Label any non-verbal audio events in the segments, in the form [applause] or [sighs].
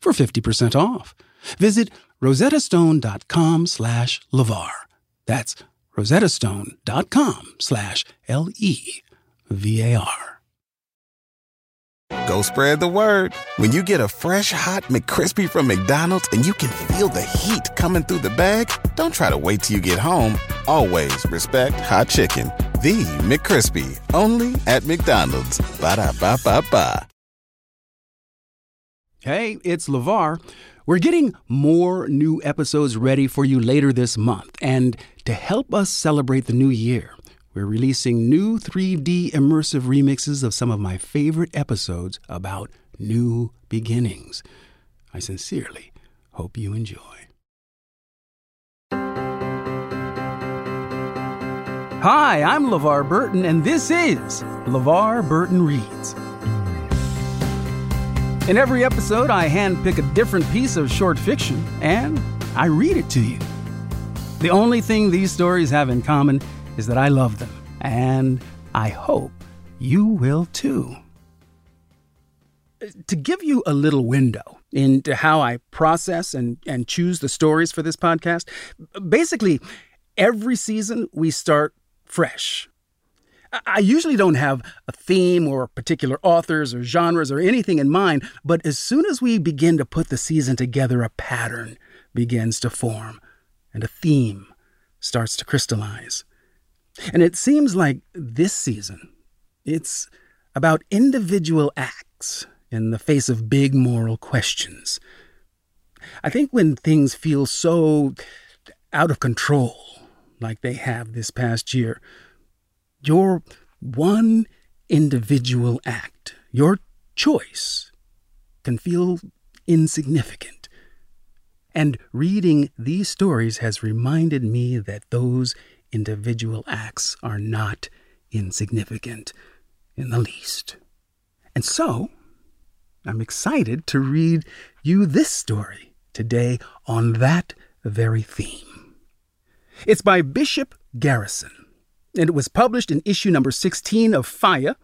for 50% off. Visit rosettastone.com slash LeVar. That's rosettastone.com slash L-E-V-A-R. Go spread the word. When you get a fresh hot McCrispy from McDonald's and you can feel the heat coming through the bag, don't try to wait till you get home. Always respect hot chicken. The McCrispy, only at McDonald's. Ba-da-ba-ba-ba. Hey, it's LeVar. We're getting more new episodes ready for you later this month. And to help us celebrate the new year, we're releasing new 3D immersive remixes of some of my favorite episodes about new beginnings. I sincerely hope you enjoy. Hi, I'm LeVar Burton, and this is LeVar Burton Reads. In every episode, I handpick a different piece of short fiction and I read it to you. The only thing these stories have in common is that I love them, and I hope you will too. To give you a little window into how I process and, and choose the stories for this podcast, basically, every season we start fresh. I usually don't have a theme or particular authors or genres or anything in mind, but as soon as we begin to put the season together, a pattern begins to form and a theme starts to crystallize. And it seems like this season, it's about individual acts in the face of big moral questions. I think when things feel so out of control, like they have this past year, your one individual act, your choice, can feel insignificant. And reading these stories has reminded me that those individual acts are not insignificant in the least. And so, I'm excited to read you this story today on that very theme. It's by Bishop Garrison and it was published in issue number 16 of FIYAH,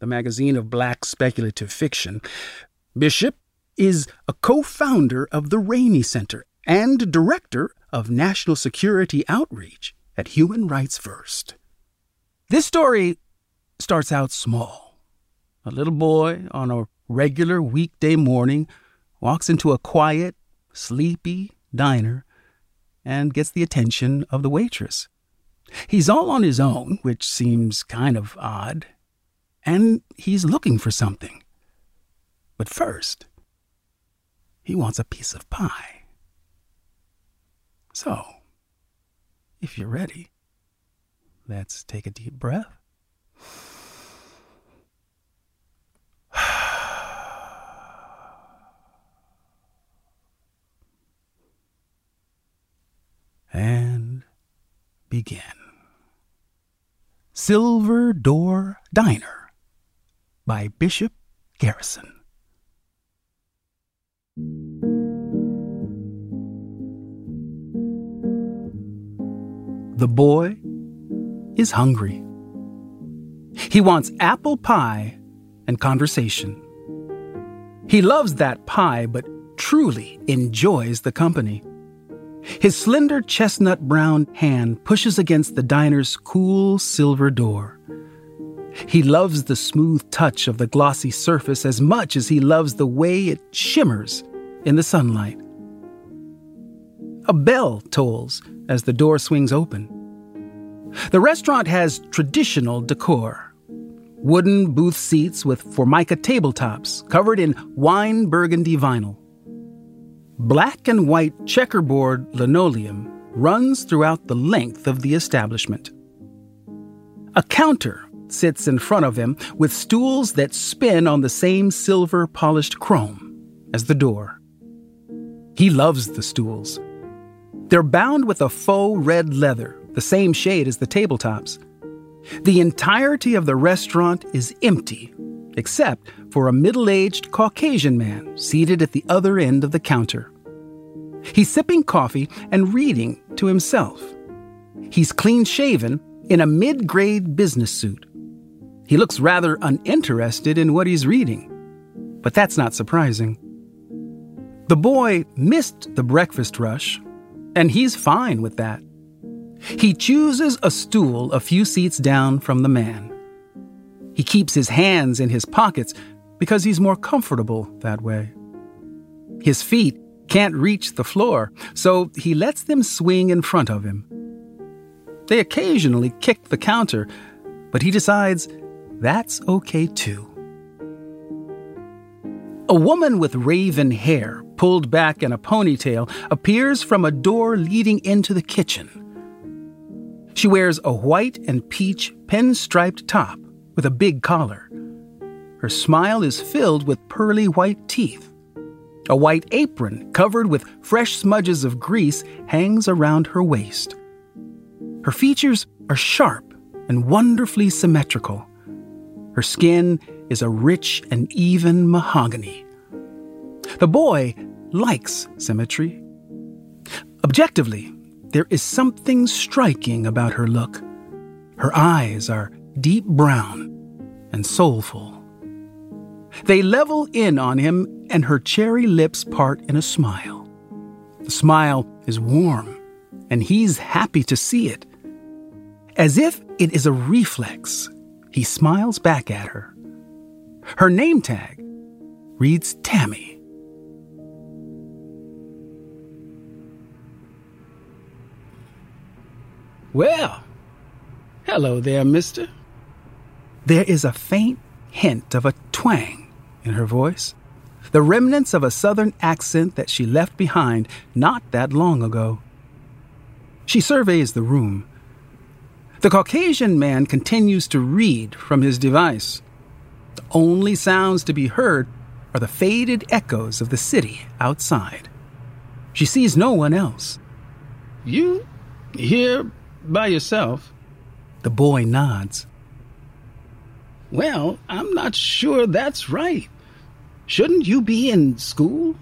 the magazine of black speculative fiction. Bishop is a co founder of the Rainey Center and director of national security outreach at Human Rights First. This story starts out small. A little boy on a regular weekday morning walks into a quiet, sleepy diner and gets the attention of the waitress. He's all on his own, which seems kind of odd, and he's looking for something. But first, he wants a piece of pie. So, if you're ready, let's take a deep breath. [sighs] and begin. Silver Door Diner by Bishop Garrison. The boy is hungry. He wants apple pie and conversation. He loves that pie, but truly enjoys the company. His slender chestnut brown hand pushes against the diner's cool silver door. He loves the smooth touch of the glossy surface as much as he loves the way it shimmers in the sunlight. A bell tolls as the door swings open. The restaurant has traditional decor wooden booth seats with formica tabletops covered in wine burgundy vinyl. Black and white checkerboard linoleum runs throughout the length of the establishment. A counter sits in front of him with stools that spin on the same silver polished chrome as the door. He loves the stools. They're bound with a faux red leather, the same shade as the tabletops. The entirety of the restaurant is empty, except for a middle aged Caucasian man seated at the other end of the counter. He's sipping coffee and reading to himself. He's clean shaven in a mid grade business suit. He looks rather uninterested in what he's reading, but that's not surprising. The boy missed the breakfast rush, and he's fine with that. He chooses a stool a few seats down from the man. He keeps his hands in his pockets because he's more comfortable that way. His feet can't reach the floor, so he lets them swing in front of him. They occasionally kick the counter, but he decides that's okay too. A woman with raven hair, pulled back in a ponytail, appears from a door leading into the kitchen. She wears a white and peach pinstriped top with a big collar. Her smile is filled with pearly white teeth. A white apron covered with fresh smudges of grease hangs around her waist. Her features are sharp and wonderfully symmetrical. Her skin is a rich and even mahogany. The boy likes symmetry. Objectively, there is something striking about her look. Her eyes are deep brown and soulful. They level in on him, and her cherry lips part in a smile. The smile is warm, and he's happy to see it. As if it is a reflex, he smiles back at her. Her name tag reads Tammy. Well, hello there, mister. There is a faint hint of a twang in her voice, the remnants of a southern accent that she left behind not that long ago. She surveys the room. The Caucasian man continues to read from his device. The only sounds to be heard are the faded echoes of the city outside. She sees no one else. You here by yourself? The boy nods. Well, I'm not sure that's right. Shouldn't you be in school?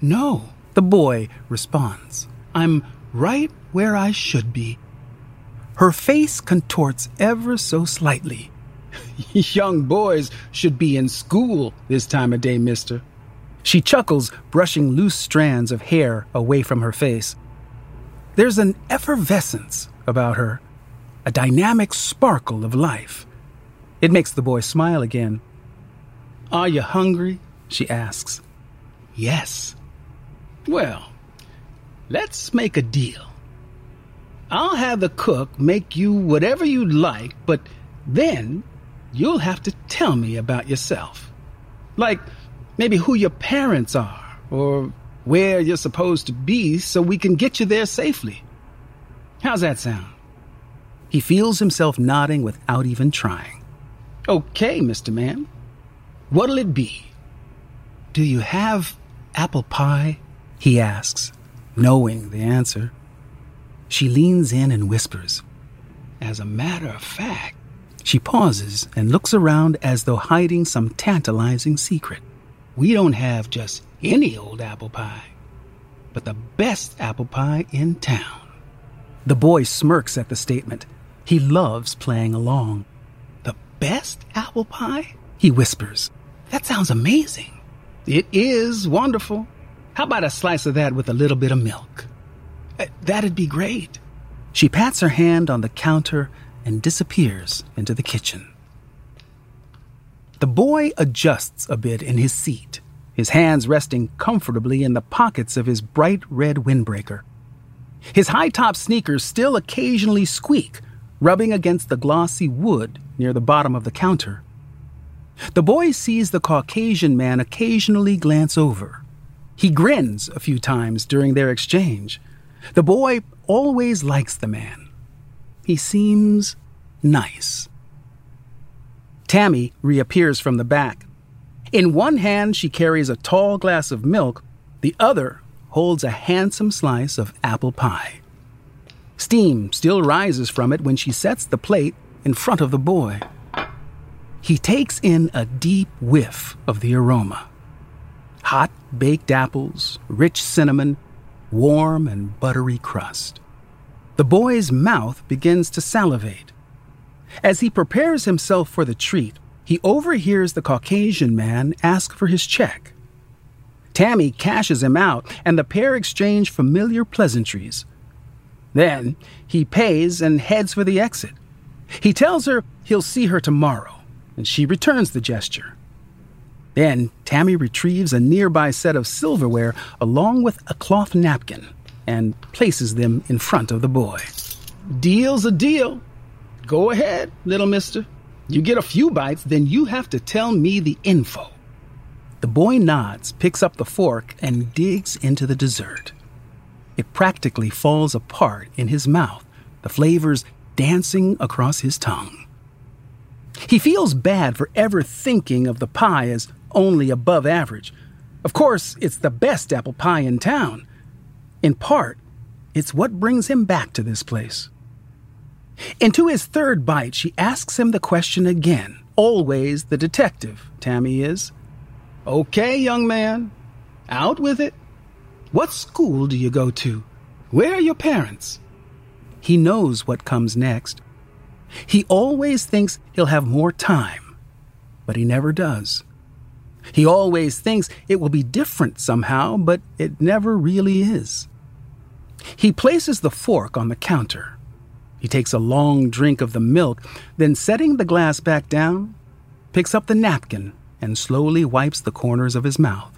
No, the boy responds. I'm right where I should be. Her face contorts ever so slightly. [laughs] Young boys should be in school this time of day, mister. She chuckles, brushing loose strands of hair away from her face. There's an effervescence about her, a dynamic sparkle of life. It makes the boy smile again. Are you hungry? she asks. Yes. Well, let's make a deal. I'll have the cook make you whatever you'd like, but then you'll have to tell me about yourself. Like maybe who your parents are, or where you're supposed to be so we can get you there safely. How's that sound? He feels himself nodding without even trying. Okay, Mr. Man. What'll it be? Do you have apple pie? He asks, knowing the answer. She leans in and whispers. As a matter of fact, she pauses and looks around as though hiding some tantalizing secret. We don't have just any old apple pie, but the best apple pie in town. The boy smirks at the statement. He loves playing along best apple pie? He whispers. That sounds amazing. It is wonderful. How about a slice of that with a little bit of milk? Uh, that'd be great. She pats her hand on the counter and disappears into the kitchen. The boy adjusts a bit in his seat, his hands resting comfortably in the pockets of his bright red windbreaker. His high top sneakers still occasionally squeak rubbing against the glossy wood near the bottom of the counter. The boy sees the Caucasian man occasionally glance over. He grins a few times during their exchange. The boy always likes the man. He seems nice. Tammy reappears from the back. In one hand, she carries a tall glass of milk, the other, holds a handsome slice of apple pie. Steam still rises from it when she sets the plate in front of the boy. He takes in a deep whiff of the aroma. Hot baked apples, rich cinnamon, warm and buttery crust. The boy's mouth begins to salivate. As he prepares himself for the treat, he overhears the Caucasian man ask for his check. Tammy cashes him out, and the pair exchange familiar pleasantries. Then he pays and heads for the exit. He tells her he'll see her tomorrow, and she returns the gesture. Then Tammy retrieves a nearby set of silverware along with a cloth napkin and places them in front of the boy. Deal's a deal. Go ahead, little mister. You get a few bites, then you have to tell me the info. The boy nods, picks up the fork, and digs into the dessert. It practically falls apart in his mouth, the flavors dancing across his tongue. He feels bad for ever thinking of the pie as only above average. Of course, it's the best apple pie in town. In part, it's what brings him back to this place. Into his third bite, she asks him the question again. Always the detective, Tammy is. Okay, young man, out with it. What school do you go to? Where are your parents? He knows what comes next. He always thinks he'll have more time, but he never does. He always thinks it will be different somehow, but it never really is. He places the fork on the counter. He takes a long drink of the milk, then setting the glass back down, picks up the napkin and slowly wipes the corners of his mouth.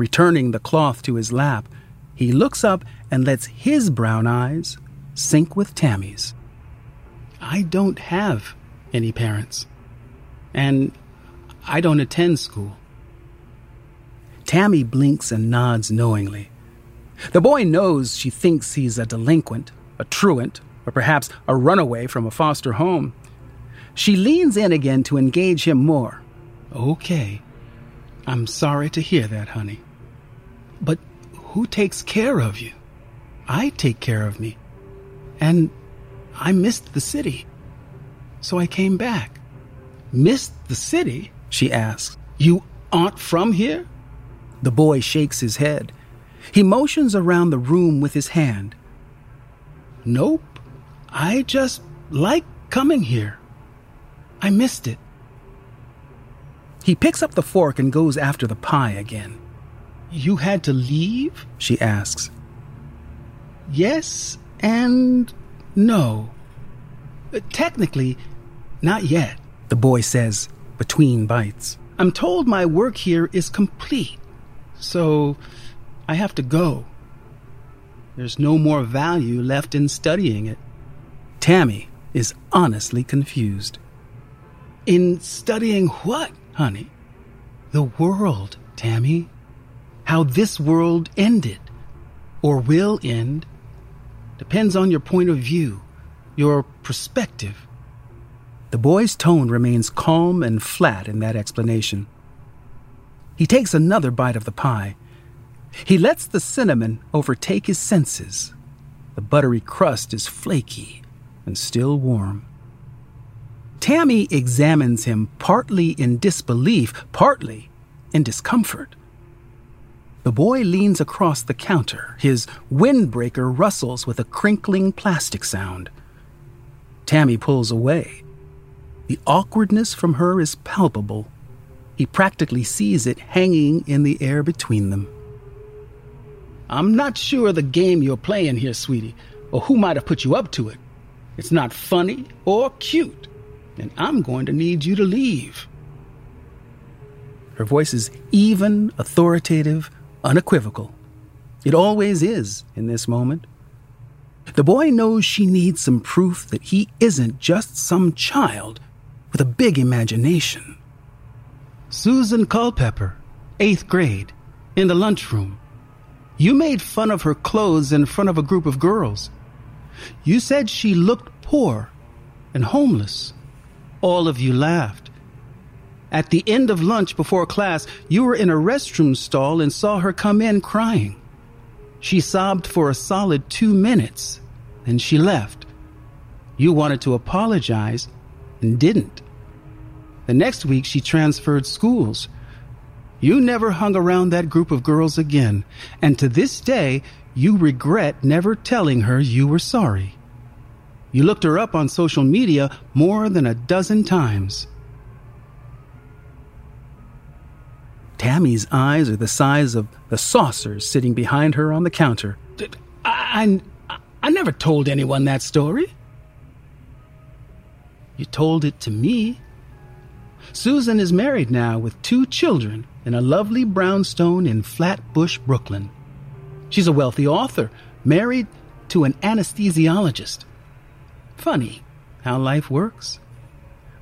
Returning the cloth to his lap, he looks up and lets his brown eyes sync with Tammy's. I don't have any parents, and I don't attend school. Tammy blinks and nods knowingly. The boy knows she thinks he's a delinquent, a truant, or perhaps a runaway from a foster home. She leans in again to engage him more. Okay. I'm sorry to hear that, honey. But who takes care of you? I take care of me. And I missed the city. So I came back. Missed the city? She asks. You aren't from here? The boy shakes his head. He motions around the room with his hand. Nope. I just like coming here. I missed it. He picks up the fork and goes after the pie again. You had to leave? She asks. Yes and no. Uh, technically, not yet, the boy says between bites. I'm told my work here is complete, so I have to go. There's no more value left in studying it. Tammy is honestly confused. In studying what? honey. The world, Tammy. How this world ended or will end depends on your point of view, your perspective. The boy's tone remains calm and flat in that explanation. He takes another bite of the pie. He lets the cinnamon overtake his senses. The buttery crust is flaky and still warm. Tammy examines him partly in disbelief, partly in discomfort. The boy leans across the counter. His windbreaker rustles with a crinkling plastic sound. Tammy pulls away. The awkwardness from her is palpable. He practically sees it hanging in the air between them. I'm not sure the game you're playing here, sweetie, or who might have put you up to it. It's not funny or cute and I'm going to need you to leave. Her voice is even, authoritative, unequivocal. It always is in this moment. The boy knows she needs some proof that he isn't just some child with a big imagination. Susan Culpepper, eighth grade, in the lunchroom. You made fun of her clothes in front of a group of girls. You said she looked poor and homeless. All of you laughed. At the end of lunch before class, you were in a restroom stall and saw her come in crying. She sobbed for a solid two minutes, then she left. You wanted to apologize and didn't. The next week, she transferred schools. You never hung around that group of girls again, and to this day, you regret never telling her you were sorry. You looked her up on social media more than a dozen times. Tammy's eyes are the size of the saucers sitting behind her on the counter. I, I, I never told anyone that story. You told it to me. Susan is married now with two children in a lovely brownstone in Flatbush, Brooklyn. She's a wealthy author, married to an anesthesiologist. Funny how life works.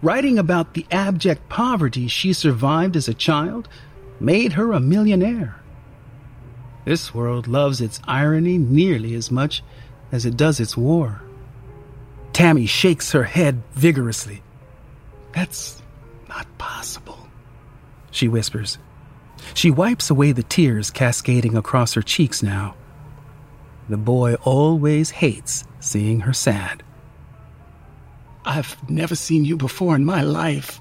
Writing about the abject poverty she survived as a child made her a millionaire. This world loves its irony nearly as much as it does its war. Tammy shakes her head vigorously. That's not possible, she whispers. She wipes away the tears cascading across her cheeks now. The boy always hates seeing her sad. I've never seen you before in my life.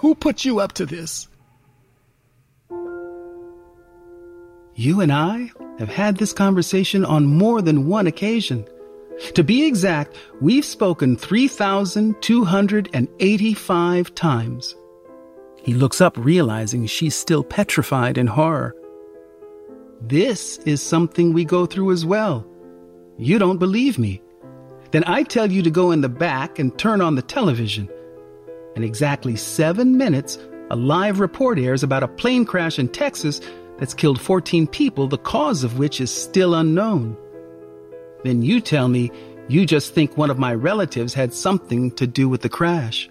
Who put you up to this? You and I have had this conversation on more than one occasion. To be exact, we've spoken 3,285 times. He looks up, realizing she's still petrified in horror. This is something we go through as well. You don't believe me. Then I tell you to go in the back and turn on the television. In exactly seven minutes, a live report airs about a plane crash in Texas that's killed 14 people, the cause of which is still unknown. Then you tell me you just think one of my relatives had something to do with the crash.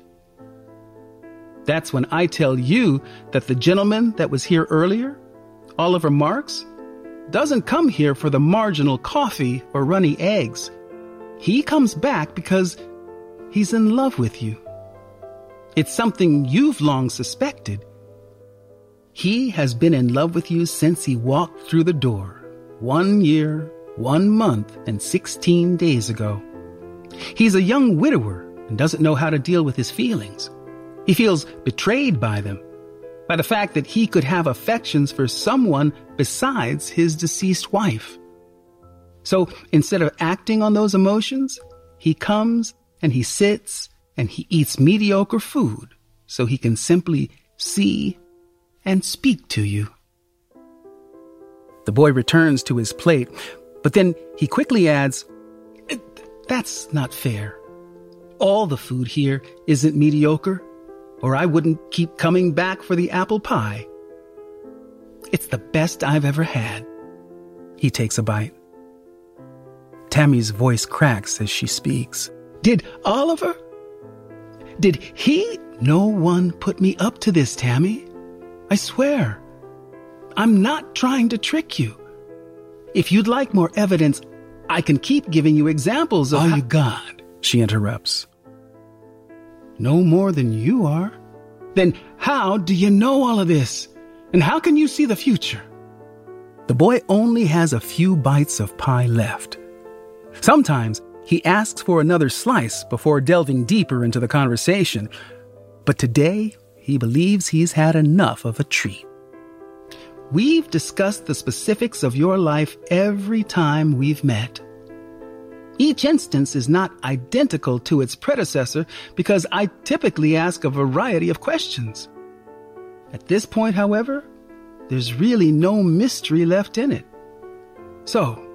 That's when I tell you that the gentleman that was here earlier, Oliver Marks, doesn't come here for the marginal coffee or runny eggs. He comes back because he's in love with you. It's something you've long suspected. He has been in love with you since he walked through the door, one year, one month, and 16 days ago. He's a young widower and doesn't know how to deal with his feelings. He feels betrayed by them, by the fact that he could have affections for someone besides his deceased wife. So instead of acting on those emotions, he comes and he sits and he eats mediocre food so he can simply see and speak to you. The boy returns to his plate, but then he quickly adds, That's not fair. All the food here isn't mediocre, or I wouldn't keep coming back for the apple pie. It's the best I've ever had. He takes a bite. Tammy's voice cracks as she speaks. Did Oliver? Did he? No one put me up to this, Tammy. I swear. I'm not trying to trick you. If you'd like more evidence, I can keep giving you examples of. All how- you got, she interrupts. No more than you are. Then how do you know all of this? And how can you see the future? The boy only has a few bites of pie left. Sometimes he asks for another slice before delving deeper into the conversation. But today, he believes he's had enough of a treat. We've discussed the specifics of your life every time we've met. Each instance is not identical to its predecessor because I typically ask a variety of questions. At this point, however, there's really no mystery left in it. So,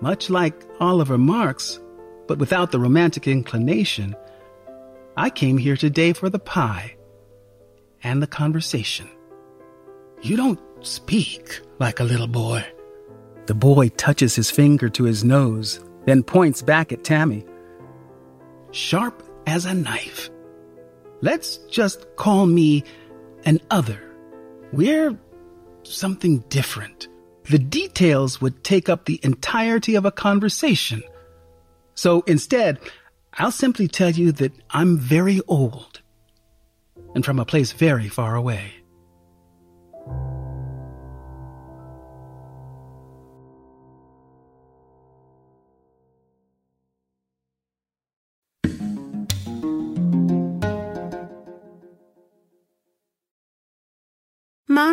much like Oliver Marks, but without the romantic inclination, I came here today for the pie and the conversation. You don't speak like a little boy. The boy touches his finger to his nose, then points back at Tammy. Sharp as a knife. Let's just call me an other. We're something different. The details would take up the entirety of a conversation. So instead, I'll simply tell you that I'm very old and from a place very far away.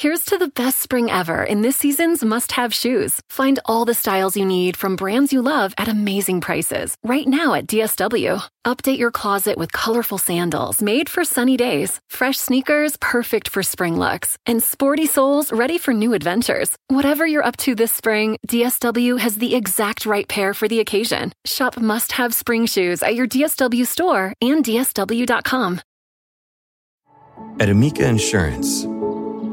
Here's to the best spring ever in this season's must have shoes. Find all the styles you need from brands you love at amazing prices right now at DSW. Update your closet with colorful sandals made for sunny days, fresh sneakers perfect for spring looks, and sporty soles ready for new adventures. Whatever you're up to this spring, DSW has the exact right pair for the occasion. Shop must have spring shoes at your DSW store and DSW.com. At Amica Insurance,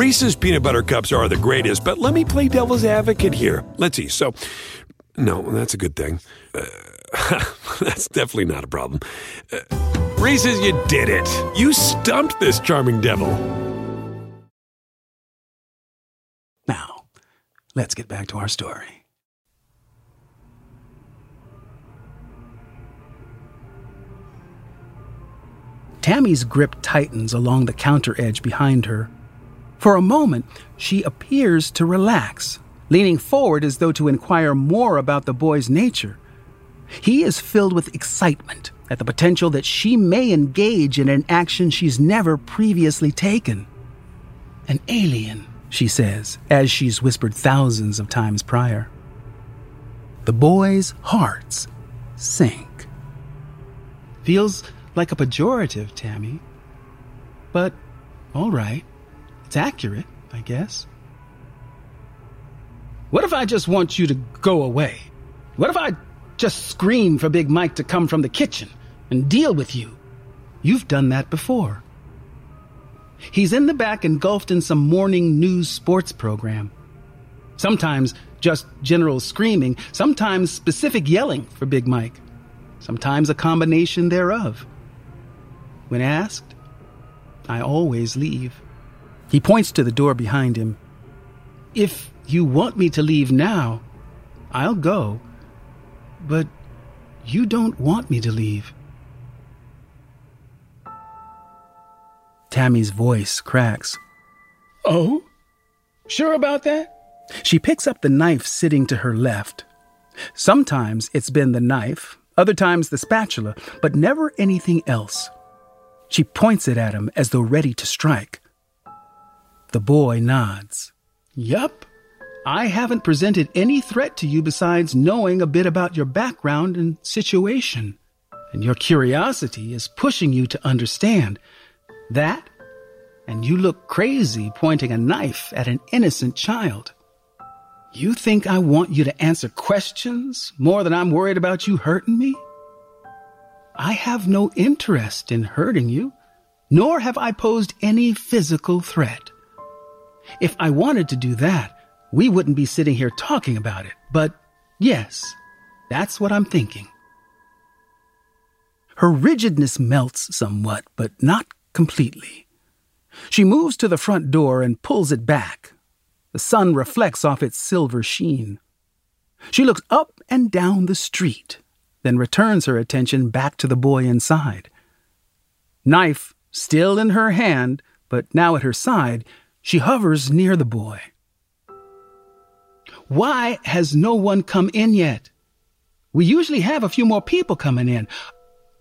Reese's peanut butter cups are the greatest, but let me play devil's advocate here. Let's see. So, no, that's a good thing. Uh, [laughs] that's definitely not a problem. Uh, Reese's, you did it. You stumped this charming devil. Now, let's get back to our story. Tammy's grip tightens along the counter edge behind her. For a moment, she appears to relax, leaning forward as though to inquire more about the boy's nature. He is filled with excitement at the potential that she may engage in an action she's never previously taken. An alien, she says, as she's whispered thousands of times prior. The boys' hearts sink. Feels like a pejorative, Tammy. But, all right. It's accurate, I guess. What if I just want you to go away? What if I just scream for Big Mike to come from the kitchen and deal with you? You've done that before. He's in the back engulfed in some morning news sports program. Sometimes just general screaming, sometimes specific yelling for Big Mike, sometimes a combination thereof. When asked, I always leave. He points to the door behind him. If you want me to leave now, I'll go. But you don't want me to leave. Tammy's voice cracks. Oh? Sure about that? She picks up the knife sitting to her left. Sometimes it's been the knife, other times the spatula, but never anything else. She points it at him as though ready to strike. The boy nods. Yup. I haven't presented any threat to you besides knowing a bit about your background and situation. And your curiosity is pushing you to understand that. And you look crazy pointing a knife at an innocent child. You think I want you to answer questions more than I'm worried about you hurting me? I have no interest in hurting you, nor have I posed any physical threat. If I wanted to do that, we wouldn't be sitting here talking about it. But yes, that's what I'm thinking. Her rigidness melts somewhat, but not completely. She moves to the front door and pulls it back. The sun reflects off its silver sheen. She looks up and down the street, then returns her attention back to the boy inside. Knife still in her hand, but now at her side, she hovers near the boy. Why has no one come in yet? We usually have a few more people coming in.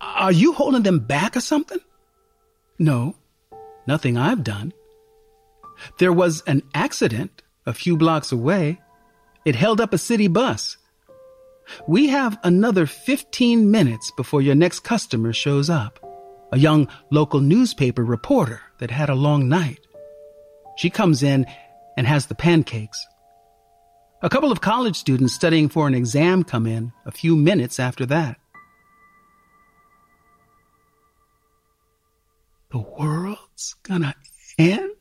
Are you holding them back or something? No, nothing I've done. There was an accident a few blocks away. It held up a city bus. We have another 15 minutes before your next customer shows up. A young local newspaper reporter that had a long night. She comes in and has the pancakes. A couple of college students studying for an exam come in a few minutes after that. The world's gonna end?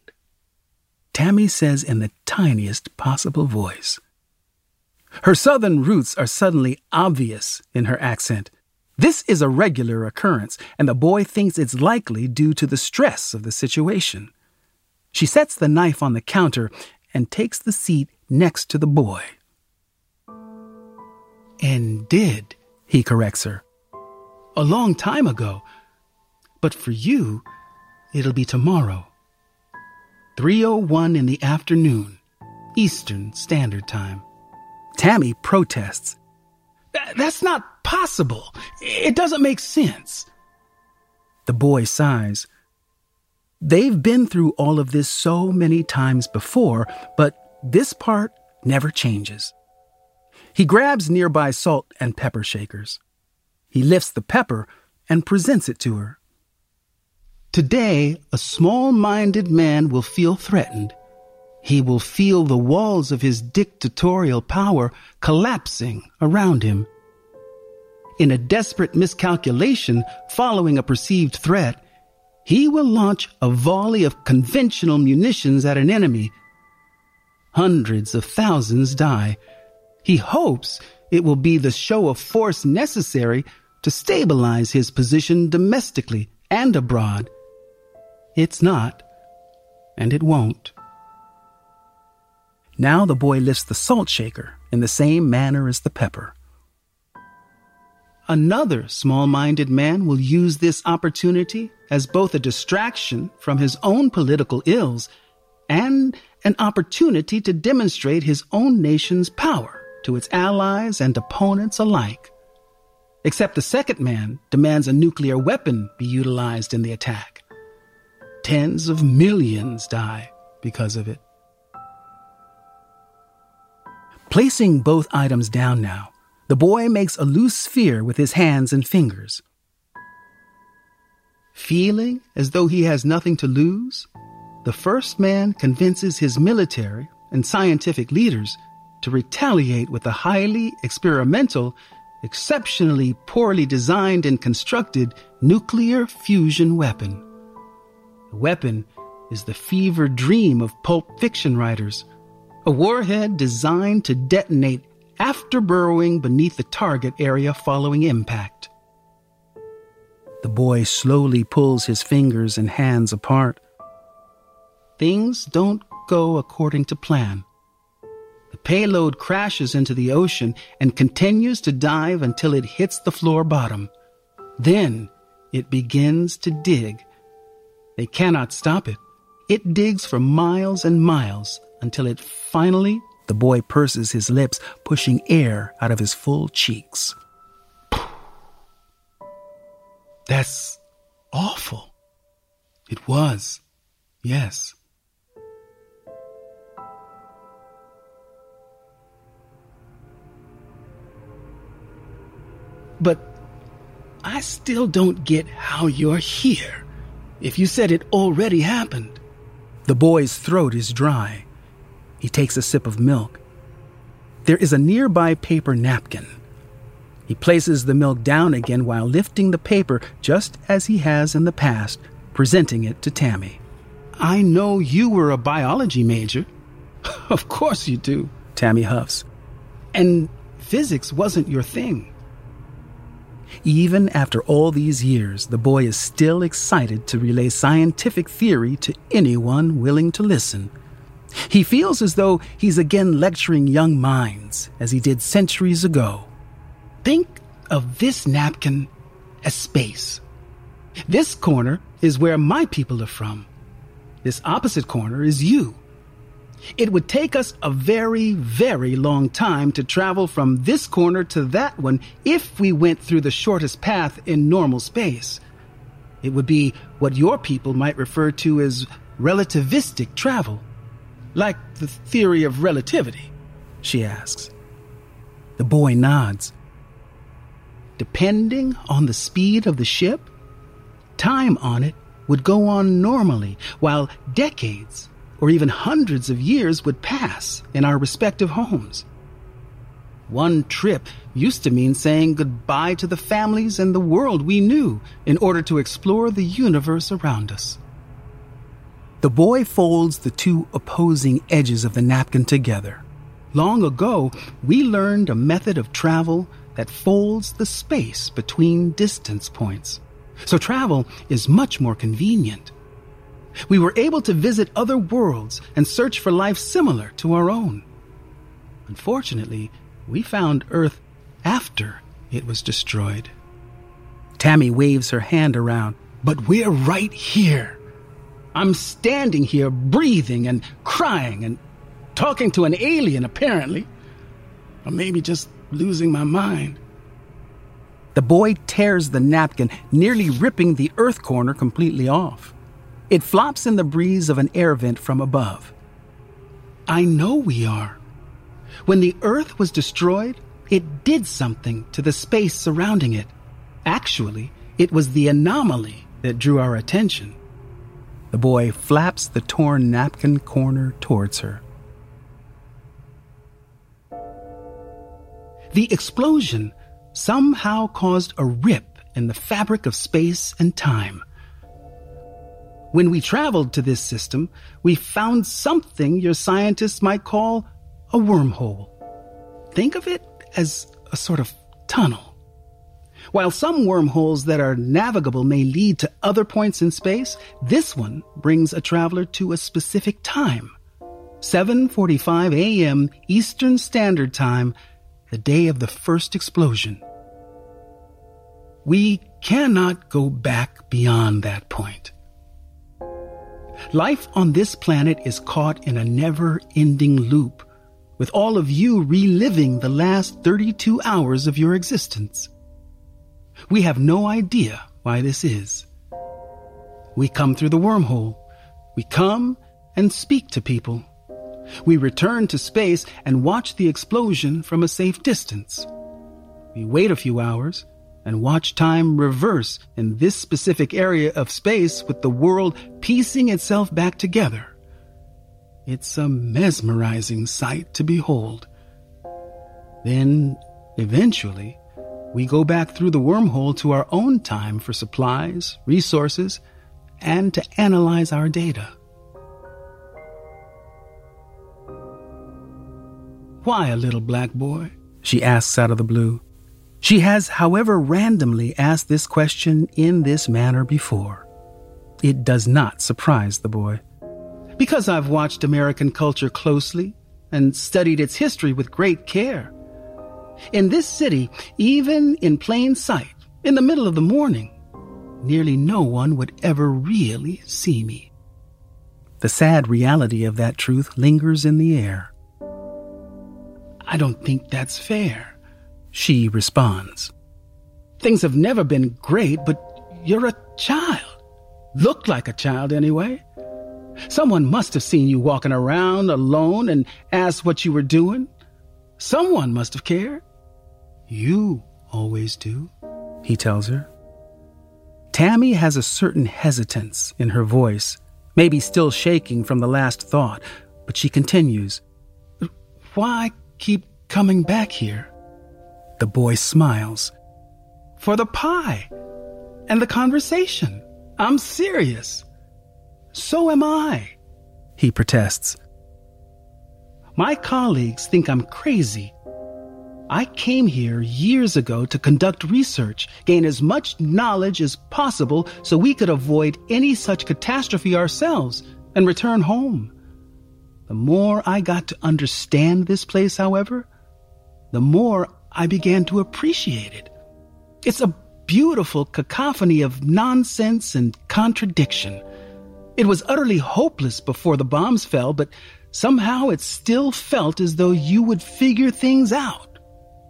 Tammy says in the tiniest possible voice. Her southern roots are suddenly obvious in her accent. This is a regular occurrence, and the boy thinks it's likely due to the stress of the situation. She sets the knife on the counter and takes the seat next to the boy. And did, he corrects her. A long time ago. But for you, it'll be tomorrow. 3.01 in the afternoon, Eastern Standard Time. Tammy protests. That's not possible. It doesn't make sense. The boy sighs. They've been through all of this so many times before, but this part never changes. He grabs nearby salt and pepper shakers. He lifts the pepper and presents it to her. Today, a small minded man will feel threatened. He will feel the walls of his dictatorial power collapsing around him. In a desperate miscalculation following a perceived threat, he will launch a volley of conventional munitions at an enemy. Hundreds of thousands die. He hopes it will be the show of force necessary to stabilize his position domestically and abroad. It's not, and it won't. Now the boy lifts the salt shaker in the same manner as the pepper. Another small minded man will use this opportunity as both a distraction from his own political ills and an opportunity to demonstrate his own nation's power to its allies and opponents alike. Except the second man demands a nuclear weapon be utilized in the attack. Tens of millions die because of it. Placing both items down now, the boy makes a loose sphere with his hands and fingers. Feeling as though he has nothing to lose, the first man convinces his military and scientific leaders to retaliate with a highly experimental, exceptionally poorly designed and constructed nuclear fusion weapon. The weapon is the fever dream of pulp fiction writers, a warhead designed to detonate after burrowing beneath the target area following impact. The boy slowly pulls his fingers and hands apart. Things don't go according to plan. The payload crashes into the ocean and continues to dive until it hits the floor bottom. Then it begins to dig. They cannot stop it. It digs for miles and miles until it finally the boy purses his lips, pushing air out of his full cheeks. That's awful. It was. Yes. But I still don't get how you're here. If you said it already happened. The boy's throat is dry. He takes a sip of milk. There is a nearby paper napkin. He places the milk down again while lifting the paper just as he has in the past, presenting it to Tammy. I know you were a biology major. [laughs] of course you do, Tammy huffs. And physics wasn't your thing. Even after all these years, the boy is still excited to relay scientific theory to anyone willing to listen. He feels as though he's again lecturing young minds as he did centuries ago. Think of this napkin as space. This corner is where my people are from. This opposite corner is you. It would take us a very, very long time to travel from this corner to that one if we went through the shortest path in normal space. It would be what your people might refer to as relativistic travel. Like the theory of relativity? She asks. The boy nods. Depending on the speed of the ship, time on it would go on normally, while decades, or even hundreds of years would pass in our respective homes. One trip used to mean saying goodbye to the families and the world we knew in order to explore the universe around us. The boy folds the two opposing edges of the napkin together. Long ago, we learned a method of travel that folds the space between distance points. So travel is much more convenient. We were able to visit other worlds and search for life similar to our own. Unfortunately, we found Earth after it was destroyed. Tammy waves her hand around, but we're right here. I'm standing here breathing and crying and talking to an alien, apparently. Or maybe just losing my mind. The boy tears the napkin, nearly ripping the earth corner completely off. It flops in the breeze of an air vent from above. I know we are. When the Earth was destroyed, it did something to the space surrounding it. Actually, it was the anomaly that drew our attention. The boy flaps the torn napkin corner towards her. The explosion somehow caused a rip in the fabric of space and time. When we traveled to this system, we found something your scientists might call a wormhole. Think of it as a sort of tunnel. While some wormholes that are navigable may lead to other points in space, this one brings a traveler to a specific time. 7:45 a.m. Eastern Standard Time, the day of the first explosion. We cannot go back beyond that point. Life on this planet is caught in a never-ending loop with all of you reliving the last 32 hours of your existence. We have no idea why this is. We come through the wormhole. We come and speak to people. We return to space and watch the explosion from a safe distance. We wait a few hours and watch time reverse in this specific area of space with the world piecing itself back together. It's a mesmerizing sight to behold. Then, eventually, we go back through the wormhole to our own time for supplies, resources, and to analyze our data. Why a little black boy? She asks out of the blue. She has, however, randomly asked this question in this manner before. It does not surprise the boy. Because I've watched American culture closely and studied its history with great care. In this city, even in plain sight, in the middle of the morning, nearly no one would ever really see me. The sad reality of that truth lingers in the air. I don't think that's fair, she responds. Things have never been great, but you're a child. Look like a child, anyway. Someone must have seen you walking around alone and asked what you were doing. Someone must have cared. You always do, he tells her. Tammy has a certain hesitance in her voice, maybe still shaking from the last thought, but she continues. Why keep coming back here? The boy smiles. For the pie and the conversation. I'm serious. So am I, he protests. My colleagues think I'm crazy. I came here years ago to conduct research, gain as much knowledge as possible so we could avoid any such catastrophe ourselves and return home. The more I got to understand this place, however, the more I began to appreciate it. It's a beautiful cacophony of nonsense and contradiction. It was utterly hopeless before the bombs fell, but somehow it still felt as though you would figure things out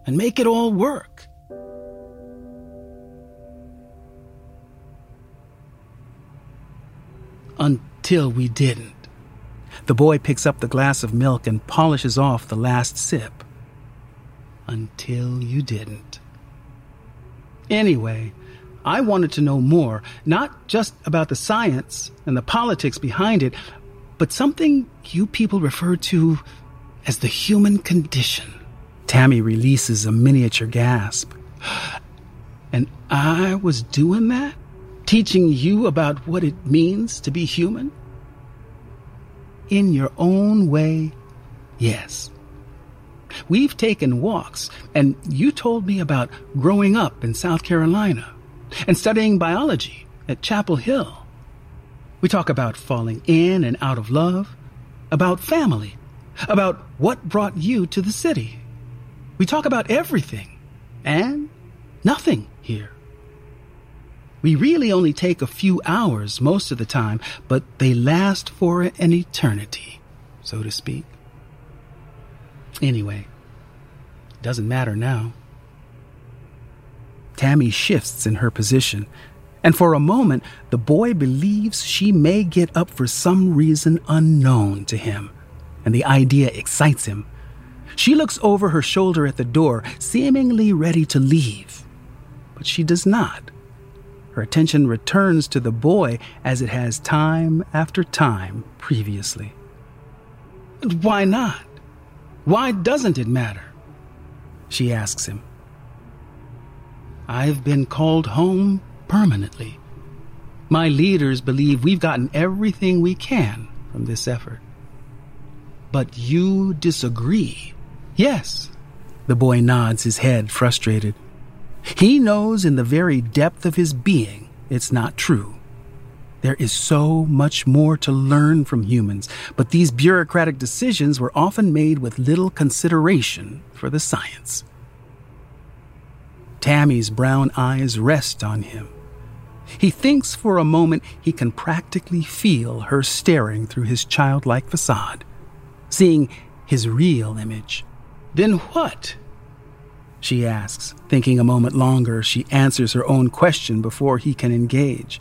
and make it all work. Until we didn't. The boy picks up the glass of milk and polishes off the last sip. Until you didn't. Anyway, I wanted to know more, not just about the science and the politics behind it, but something you people refer to as the human condition. Tammy releases a miniature gasp. And I was doing that? Teaching you about what it means to be human? In your own way, yes. We've taken walks, and you told me about growing up in South Carolina and studying biology at Chapel Hill. We talk about falling in and out of love, about family, about what brought you to the city. We talk about everything and nothing here. We really only take a few hours most of the time, but they last for an eternity, so to speak. Anyway, doesn't matter now. Tammy shifts in her position, and for a moment, the boy believes she may get up for some reason unknown to him, and the idea excites him. She looks over her shoulder at the door, seemingly ready to leave, but she does not. Her attention returns to the boy as it has time after time previously. Why not? Why doesn't it matter? She asks him. I've been called home permanently. My leaders believe we've gotten everything we can from this effort. But you disagree. Yes. The boy nods his head, frustrated. He knows in the very depth of his being it's not true. There is so much more to learn from humans, but these bureaucratic decisions were often made with little consideration for the science. Tammy's brown eyes rest on him. He thinks for a moment he can practically feel her staring through his childlike facade, seeing his real image. Then what? She asks, thinking a moment longer. She answers her own question before he can engage.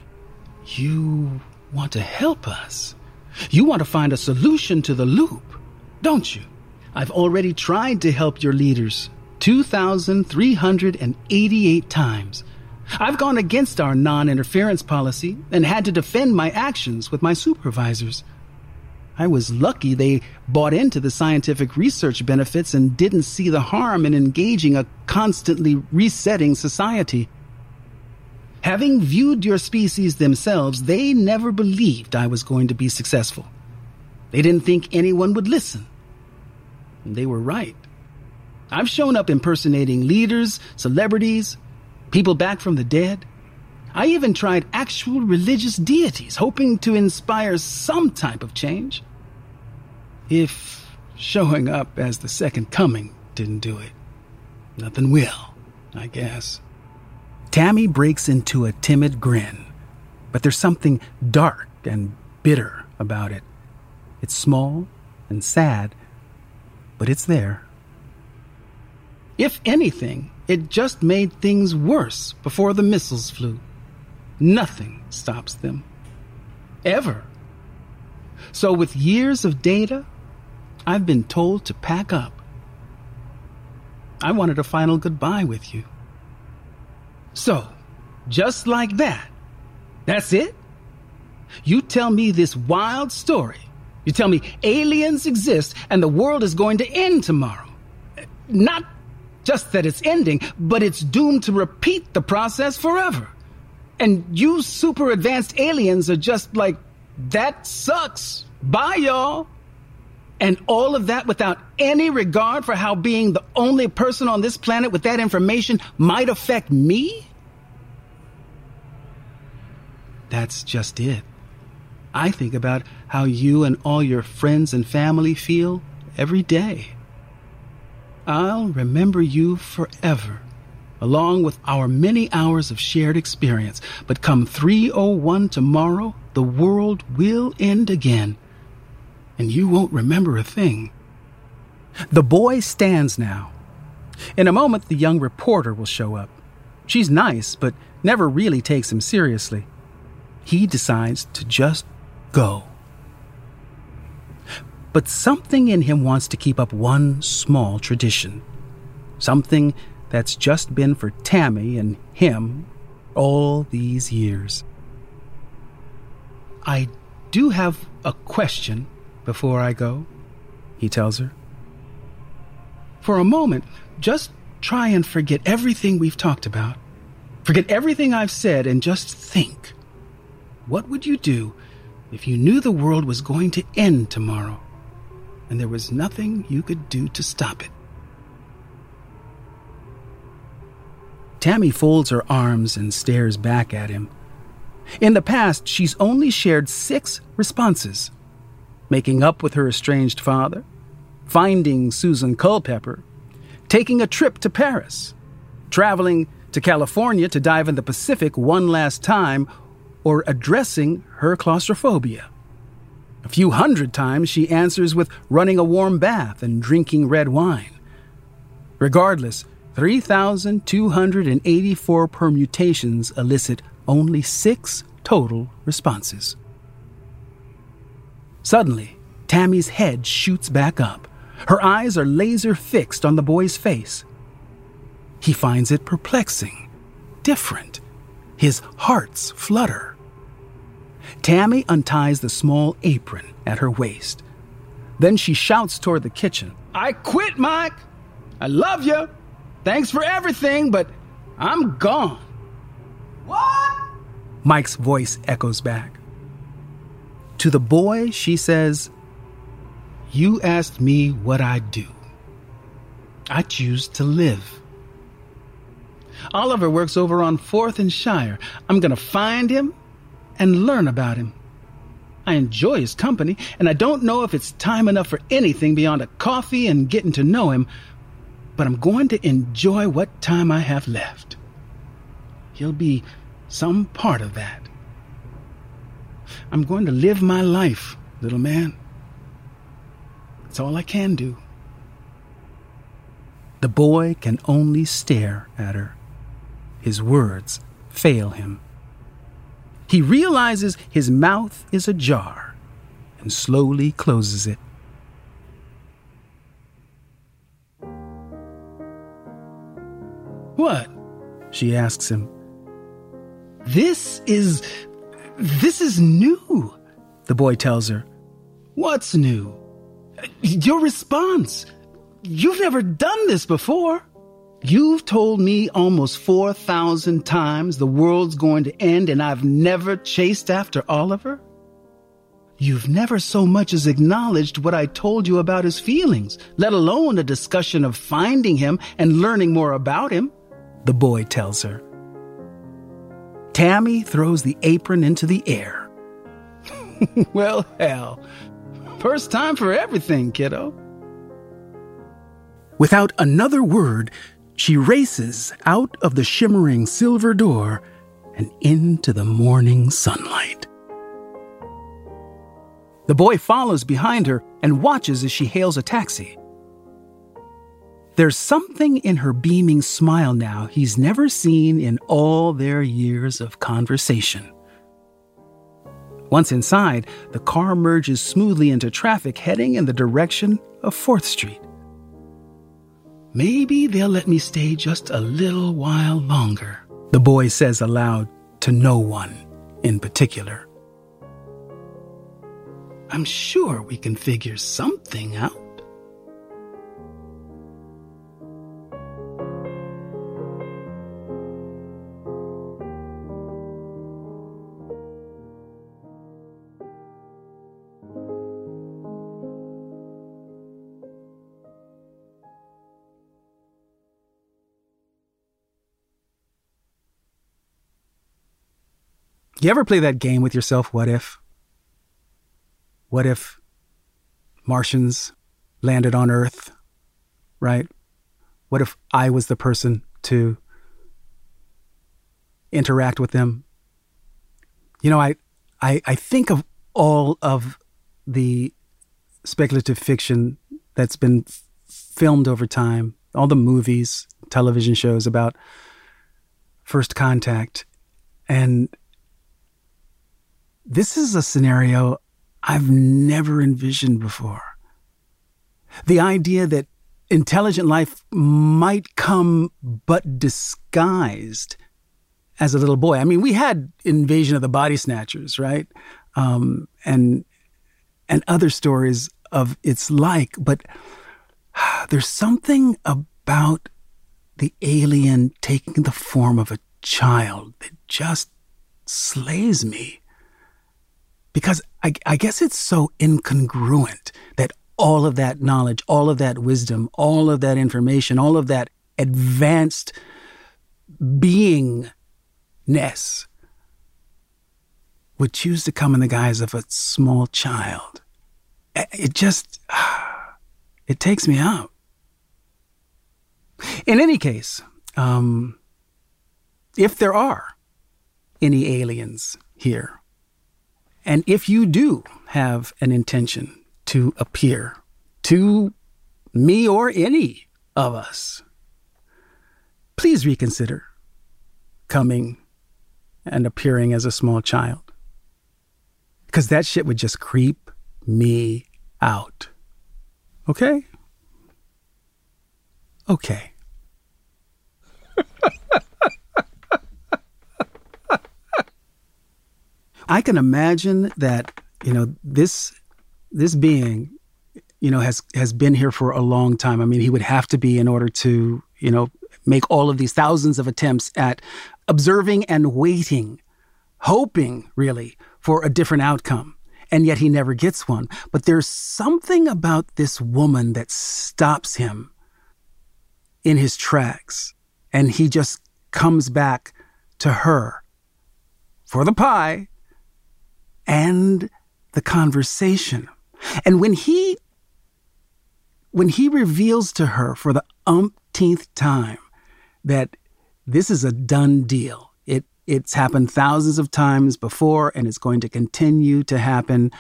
You want to help us. You want to find a solution to the loop, don't you? I've already tried to help your leaders 2,388 times. I've gone against our non interference policy and had to defend my actions with my supervisors. I was lucky they bought into the scientific research benefits and didn't see the harm in engaging a constantly resetting society. Having viewed your species themselves, they never believed I was going to be successful. They didn't think anyone would listen. And they were right. I've shown up impersonating leaders, celebrities, people back from the dead. I even tried actual religious deities, hoping to inspire some type of change. If showing up as the second coming didn't do it, nothing will, I guess. Tammy breaks into a timid grin, but there's something dark and bitter about it. It's small and sad, but it's there. If anything, it just made things worse before the missiles flew. Nothing stops them. Ever. So, with years of data, I've been told to pack up. I wanted a final goodbye with you. So, just like that, that's it? You tell me this wild story. You tell me aliens exist and the world is going to end tomorrow. Not just that it's ending, but it's doomed to repeat the process forever. And you super advanced aliens are just like, that sucks. Bye, y'all. And all of that without any regard for how being the only person on this planet with that information might affect me? That's just it. I think about how you and all your friends and family feel every day. I'll remember you forever, along with our many hours of shared experience. But come 301 tomorrow, the world will end again, and you won't remember a thing. The boy stands now. In a moment, the young reporter will show up. She's nice, but never really takes him seriously. He decides to just go. But something in him wants to keep up one small tradition. Something that's just been for Tammy and him all these years. I do have a question before I go, he tells her. For a moment, just try and forget everything we've talked about. Forget everything I've said and just think. What would you do if you knew the world was going to end tomorrow and there was nothing you could do to stop it? Tammy folds her arms and stares back at him. In the past, she's only shared six responses making up with her estranged father, finding Susan Culpepper, taking a trip to Paris, traveling to California to dive in the Pacific one last time, or addressing her claustrophobia. A few hundred times she answers with running a warm bath and drinking red wine. Regardless, 3,284 permutations elicit only six total responses. Suddenly, Tammy's head shoots back up. Her eyes are laser fixed on the boy's face. He finds it perplexing, different. His hearts flutter. Tammy unties the small apron at her waist. Then she shouts toward the kitchen I quit, Mike! I love you! Thanks for everything, but I'm gone. What? Mike's voice echoes back. To the boy, she says, You asked me what I do. I choose to live. Oliver works over on 4th and Shire. I'm going to find him and learn about him. I enjoy his company, and I don't know if it's time enough for anything beyond a coffee and getting to know him, but I'm going to enjoy what time I have left. He'll be some part of that. I'm going to live my life, little man. That's all I can do. The boy can only stare at her. His words fail him. He realizes his mouth is ajar and slowly closes it. What? She asks him. This is. This is new, the boy tells her. What's new? Your response. You've never done this before. You've told me almost 4,000 times the world's going to end and I've never chased after Oliver. You've never so much as acknowledged what I told you about his feelings, let alone a discussion of finding him and learning more about him the boy tells her. Tammy throws the apron into the air. [laughs] well, hell, first time for everything, kiddo. Without another word, she races out of the shimmering silver door and into the morning sunlight. The boy follows behind her and watches as she hails a taxi. There's something in her beaming smile now he's never seen in all their years of conversation. Once inside, the car merges smoothly into traffic heading in the direction of 4th Street. Maybe they'll let me stay just a little while longer, the boy says aloud to no one in particular. I'm sure we can figure something out. You ever play that game with yourself, What If? What if Martians landed on Earth, right? What if I was the person to interact with them? You know, I, I, I think of all of the speculative fiction that's been f- filmed over time, all the movies, television shows about first contact. And this is a scenario I've never envisioned before. The idea that intelligent life might come but disguised as a little boy. I mean, we had Invasion of the Body Snatchers, right? um, and and other stories of its like. But [sighs] there's something about the alien taking the form of a child that just slays me. Because I, I guess it's so incongruent that all of that knowledge, all of that wisdom, all of that information, all of that advanced beingness would choose to come in the guise of a small child. It just, [sighs] it takes me out. In any case, um, if there are any aliens here, and if you do have an intention to appear to me or any of us, please reconsider coming and appearing as a small child. Because that shit would just creep me out. Okay? Okay. [laughs] I can imagine that, you know, this this being, you know, has has been here for a long time. I mean, he would have to be in order to, you know, make all of these thousands of attempts at observing and waiting, hoping really for a different outcome. And yet he never gets one. But there's something about this woman that stops him in his tracks. And he just comes back to her for the pie and the conversation. And when he when he reveals to her for the umpteenth time that this is a done deal. It it's happened thousands of times before and it's going to continue to happen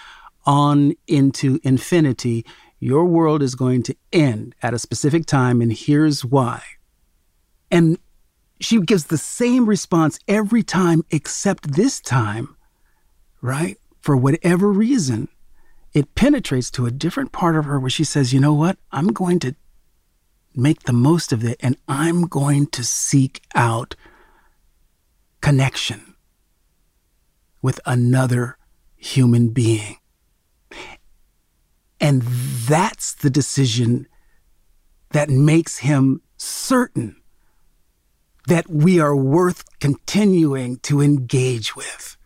on into infinity. Your world is going to end at a specific time and here's why. And she gives the same response every time except this time right? For whatever reason, it penetrates to a different part of her where she says, you know what? I'm going to make the most of it and I'm going to seek out connection with another human being. And that's the decision that makes him certain that we are worth continuing to engage with.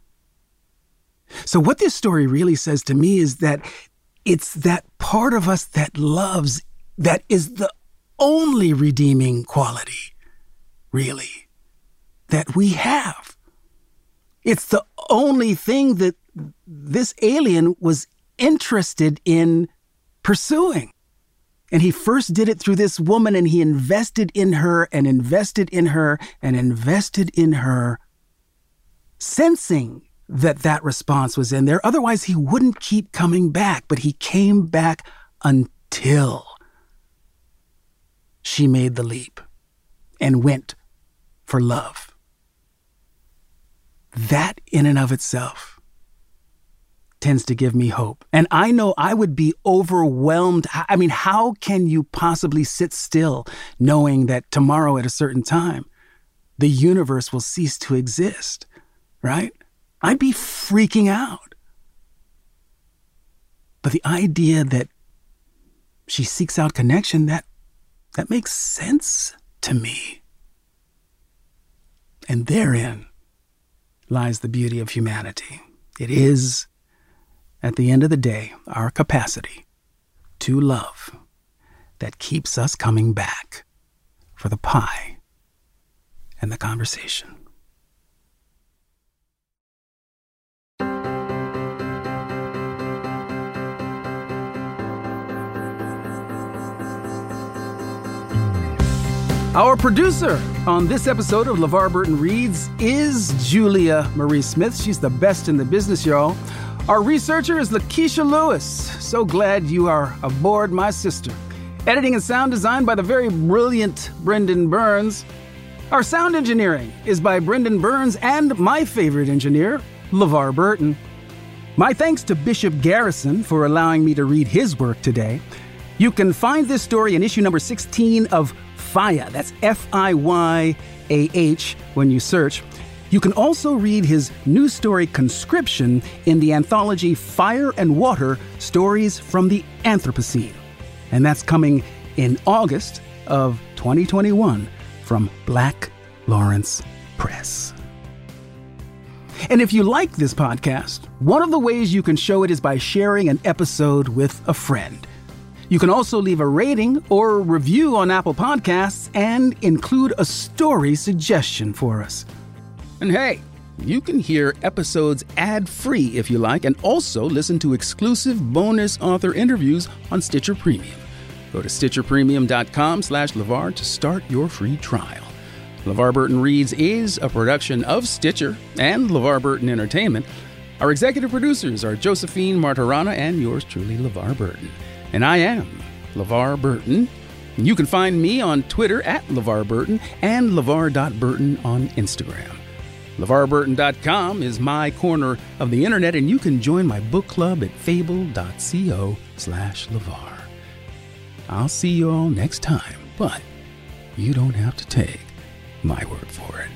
So, what this story really says to me is that it's that part of us that loves that is the only redeeming quality, really, that we have. It's the only thing that this alien was interested in pursuing. And he first did it through this woman, and he invested in her and invested in her and invested in her, sensing that that response was in there. Otherwise, he wouldn't keep coming back. But he came back until she made the leap and went for love. That, in and of itself, tends to give me hope. And I know I would be overwhelmed. I mean, how can you possibly sit still knowing that tomorrow at a certain time, the universe will cease to exist, right? I'd be freaking out. But the idea that she seeks out connection, that, that makes sense to me. And therein lies the beauty of humanity. It is, at the end of the day, our capacity to love that keeps us coming back for the pie and the conversation. Our producer on this episode of LeVar Burton Reads is Julia Marie Smith. She's the best in the business, y'all. Our researcher is Lakeisha Lewis. So glad you are aboard, my sister. Editing and sound design by the very brilliant Brendan Burns. Our sound engineering is by Brendan Burns and my favorite engineer, LeVar Burton. My thanks to Bishop Garrison for allowing me to read his work today. You can find this story in issue number 16 of FIYAH. That's F I Y A H when you search. You can also read his new story Conscription in the anthology Fire and Water Stories from the Anthropocene. And that's coming in August of 2021 from Black Lawrence Press. And if you like this podcast, one of the ways you can show it is by sharing an episode with a friend. You can also leave a rating or review on Apple Podcasts and include a story suggestion for us. And hey, you can hear episodes ad-free if you like and also listen to exclusive bonus author interviews on Stitcher Premium. Go to stitcherpremium.com slash LeVar to start your free trial. LeVar Burton Reads is a production of Stitcher and LeVar Burton Entertainment. Our executive producers are Josephine Martirana and yours truly, LeVar Burton. And I am LeVar Burton. You can find me on Twitter at LeVar Burton and LeVar.Burton on Instagram. LeVarBurton.com is my corner of the internet, and you can join my book club at fable.co slash LeVar. I'll see you all next time, but you don't have to take my word for it.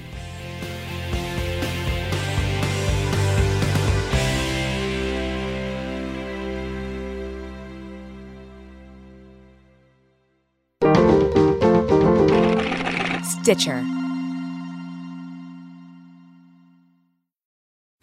Stitcher.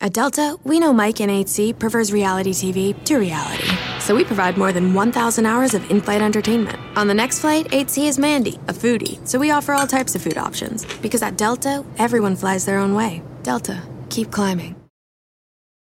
At Delta, we know Mike in 8C prefers reality TV to reality. So we provide more than 1,000 hours of in flight entertainment. On the next flight, 8C is Mandy, a foodie. So we offer all types of food options. Because at Delta, everyone flies their own way. Delta, keep climbing.